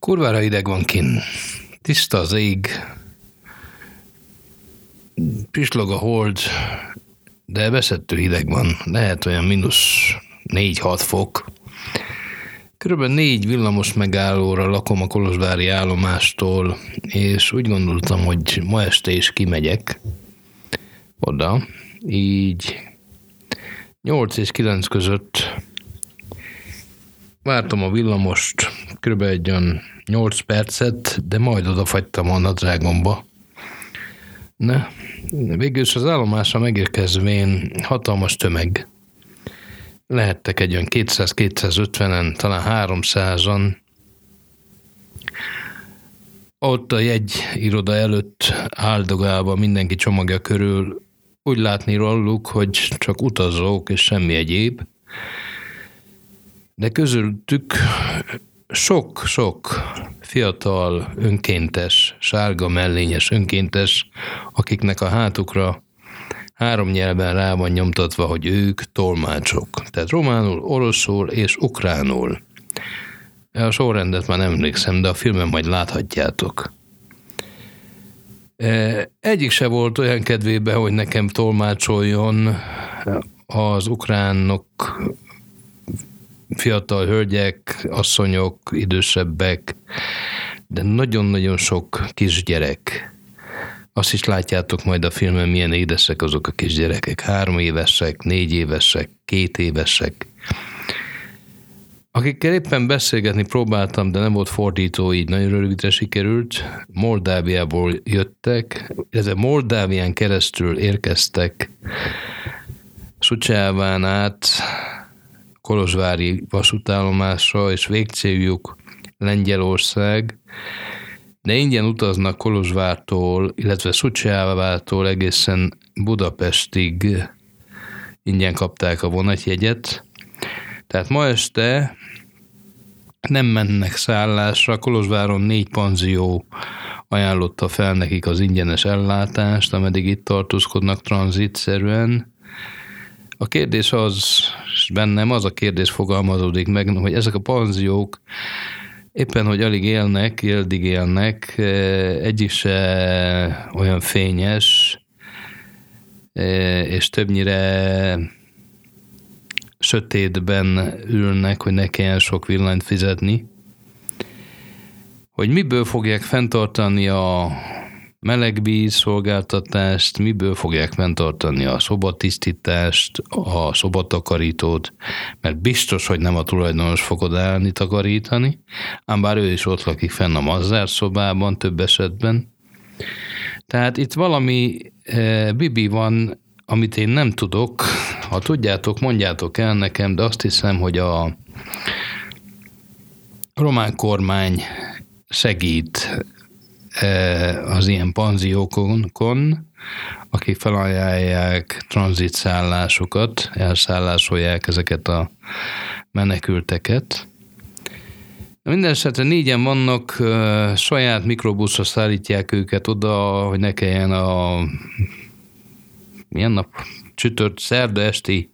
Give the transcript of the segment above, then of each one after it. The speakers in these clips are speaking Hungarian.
Kurvára hideg van kin. Tiszta az ég. Pislog a hold, de veszettő hideg van. Lehet olyan mínusz 4-6 fok. Körülbelül négy villamos megállóra lakom a Kolozsvári állomástól, és úgy gondoltam, hogy ma este is kimegyek oda, így 8 és 9 között vártam a villamost kb. egy olyan 8 percet, de majd odafagytam a nadrágomba. Ne, végül is az állomásra megérkezvén hatalmas tömeg. Lehettek egy olyan 200-250-en, talán 300-an. Ott a jegy iroda előtt áldogálva mindenki csomagja körül, úgy látni róluk, hogy csak utazók és semmi egyéb. De közöttük sok-sok fiatal, önkéntes, sárga mellényes önkéntes, akiknek a hátukra három nyelven rá van nyomtatva, hogy ők tolmácsok. Tehát románul, oroszul és ukránul. A sorrendet már nem emlékszem, de a filmen majd láthatjátok. E, egyik se volt olyan kedvében, hogy nekem tolmácsoljon az ukránok fiatal hölgyek, asszonyok, idősebbek, de nagyon-nagyon sok kisgyerek. Azt is látjátok majd a filmen, milyen édesek azok a kisgyerekek. Három évesek, négy évesek, két évesek. Akikkel éppen beszélgetni próbáltam, de nem volt fordító, így nagyon rövidre sikerült. Moldáviából jöttek, illetve Moldávián keresztül érkeztek Sucsáván át Kolozsvári vasútállomásra, és végcéljuk Lengyelország, de ingyen utaznak Kolozsvártól, illetve Szucsávától egészen Budapestig ingyen kapták a vonatjegyet. Tehát ma este nem mennek szállásra, Kolozsváron négy panzió ajánlotta fel nekik az ingyenes ellátást, ameddig itt tartózkodnak tranzitszerűen. A kérdés az, és bennem az a kérdés fogalmazódik meg, hogy ezek a panziók éppen, hogy alig élnek, éldig élnek, egyik se olyan fényes, és többnyire sötétben ülnek, hogy ne kelljen sok villanyt fizetni. Hogy miből fogják fenntartani a melegvíz szolgáltatást, miből fogják fenntartani a szobatisztítást, a szobatakarítót, mert biztos, hogy nem a tulajdonos fogod állni takarítani, ám bár ő is ott lakik fenn a mazzár szobában több esetben. Tehát itt valami e, bibi van, amit én nem tudok. Ha tudjátok, mondjátok el nekem, de azt hiszem, hogy a román kormány segít az ilyen panziókon, akik felajánlják tranzitszállásokat, elszállásolják ezeket a menekülteket. Minden esetre négyen vannak, saját mikrobuszra szállítják őket oda, hogy ne kelljen a milyen nap? Csütört, szerda esti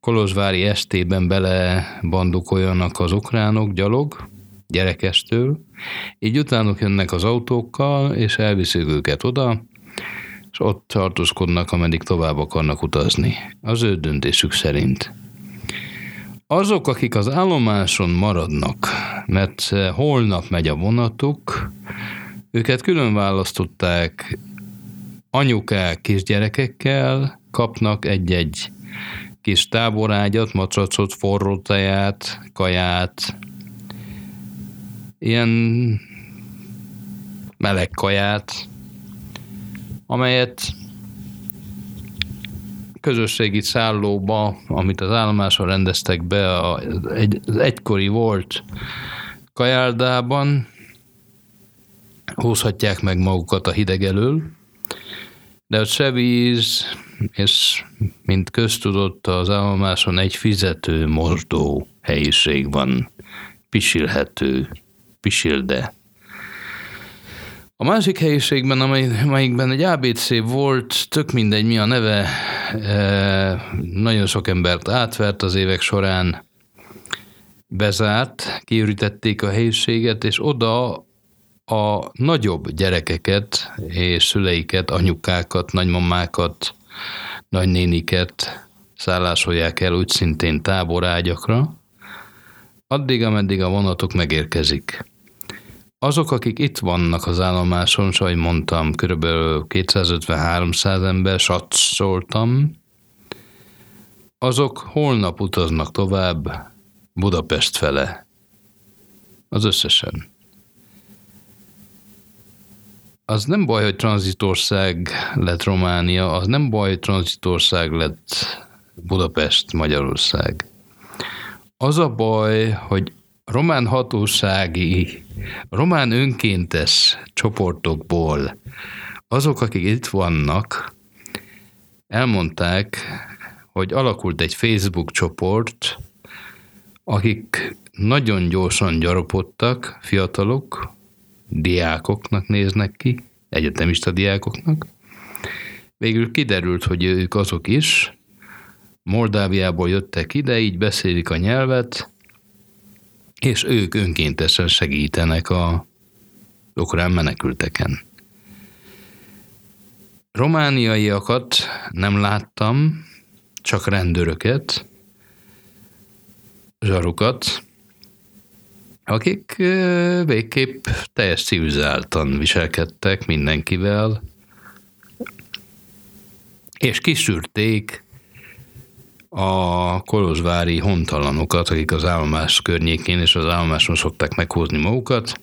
Kolozsvári estében bele bandukoljanak az ukránok gyalog, gyerekestől, így utánuk jönnek az autókkal, és elviszik őket oda, és ott tartózkodnak, ameddig tovább akarnak utazni. Az ő döntésük szerint. Azok, akik az állomáson maradnak, mert holnap megy a vonatuk, őket külön választották anyukák kisgyerekekkel, kapnak egy-egy kis táborágyat, matracot, forró teját, kaját, ilyen meleg kaját, amelyet közösségi szállóba, amit az állomáson rendeztek be, a, egy, az egykori volt kajáldában, húzhatják meg magukat a hideg elől, de ott se és mint köztudott az állomáson egy fizető mosdó helyiség van, pisilhető pisilde. A másik helyiségben, amely, amelyikben egy ABC volt, tök mindegy mi a neve, e, nagyon sok embert átvert az évek során. bezárt, kiürítették a helyiséget, és oda a nagyobb gyerekeket és szüleiket, anyukákat, nagymamákat, nagynéniket szállásolják el úgy szintén táborágyakra, addig, ameddig a vonatok megérkezik. Azok, akik itt vannak az állomáson, és ahogy mondtam, kb. 250-300 ember, satszoltam, azok holnap utaznak tovább Budapest fele. Az összesen. Az nem baj, hogy tranzitország lett Románia, az nem baj, hogy tranzitország lett Budapest, Magyarország. Az a baj, hogy román hatósági, román önkéntes csoportokból azok, akik itt vannak, elmondták, hogy alakult egy Facebook csoport, akik nagyon gyorsan gyarapodtak, fiatalok, diákoknak néznek ki, egyetemista diákoknak. Végül kiderült, hogy ők azok is, Moldáviából jöttek ide, így beszélik a nyelvet, és ők önkéntesen segítenek a ukrán menekülteken. Romániaiakat nem láttam, csak rendőröket, zsarukat, akik végképp teljes civilizáltan viselkedtek mindenkivel, és kisürték a kolozsvári hontalanokat, akik az állomás környékén és az állomáson szokták meghúzni magukat,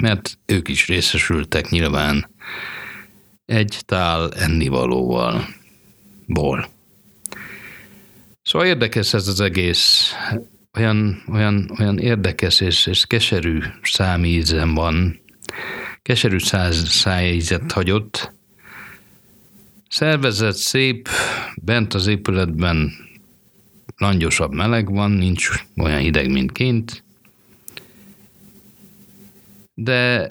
mert ők is részesültek nyilván egy tál ennivalóval, ból. Szóval érdekes ez az egész, olyan, olyan, olyan érdekes és, és keserű számízem van, keserű szájízet hagyott, Szervezett, szép, bent az épületben langyosabb meleg van, nincs olyan hideg, mint kint. De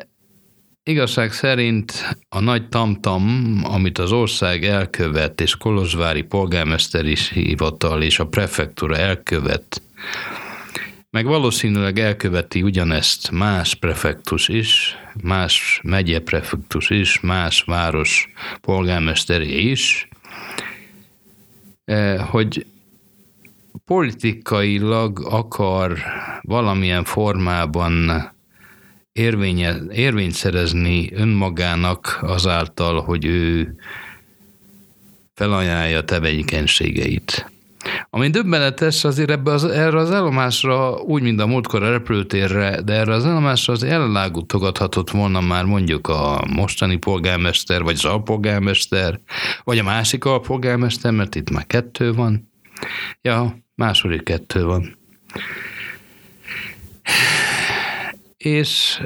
igazság szerint a nagy tamtam, amit az ország elkövet, és Kolozsvári polgármesteri hivatal és a prefektúra elkövet, meg valószínűleg elköveti ugyanezt más prefektus is, más megye prefektus is, más város polgármesteré is, hogy politikailag akar valamilyen formában érvénye, érvényt szerezni önmagának azáltal, hogy ő felajánlja tevékenységeit. Ami döbbenetes, azért ebbe az, erre az állomásra, úgy, mint a múltkor a repülőtérre, de erre az állomásra az ellágutogathatott volna már mondjuk a mostani polgármester, vagy az alpolgármester, vagy a másik alpolgármester, mert itt már kettő van. Ja, második kettő van. És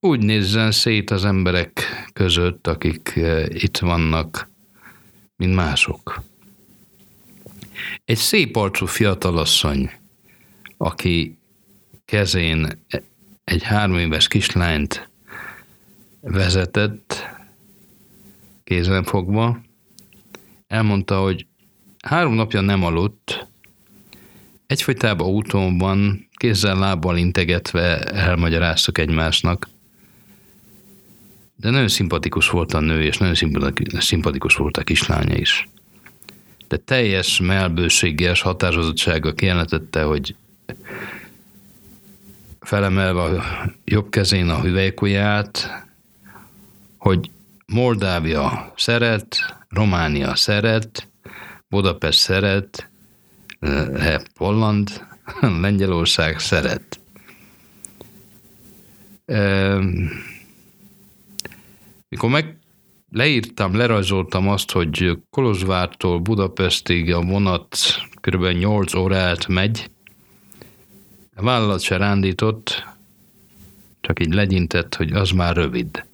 úgy nézzen szét az emberek között, akik eh, itt vannak, mint mások. Egy szép arcú fiatalasszony, aki kezén egy három éves kislányt vezetett, kézen fogva, elmondta, hogy három napja nem aludt, egyfolytában úton van, kézzel, lábbal integetve elmagyaráztak egymásnak, de nagyon szimpatikus volt a nő, és nagyon szimpatikus volt a kislánya is de teljes melbőséggel és határozottsága kijelentette, hogy felemelve a jobb kezén a hüvelykujját, hogy Moldávia szeret, Románia szeret, Budapest szeret, Holland, Lengyelország szeret. Mikor meg leírtam, lerajzoltam azt, hogy Kolozsvártól Budapestig a vonat kb. 8 órát megy. A vállalat se rándított, csak így legyintett, hogy az már rövid.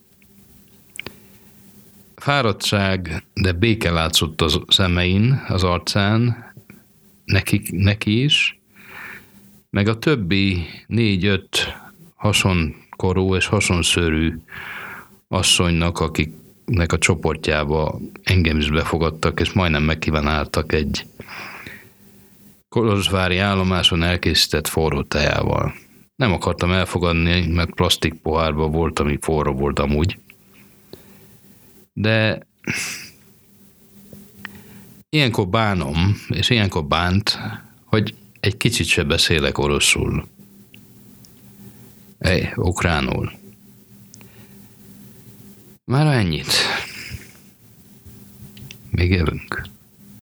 Fáradtság, de béke látszott az szemein, az arcán, neki, neki is, meg a többi négy-öt hasonkorú és hasonszörű asszonynak, akik nek a csoportjába engem is befogadtak, és majdnem megkívánáltak egy Kolozsvári állomáson elkészített forró tejával. Nem akartam elfogadni, mert plastik pohárba volt, ami forró volt amúgy. De ilyenkor bánom, és ilyenkor bánt, hogy egy kicsit se beszélek oroszul. Ej, ukránul. Már ennyit. Még jövünk.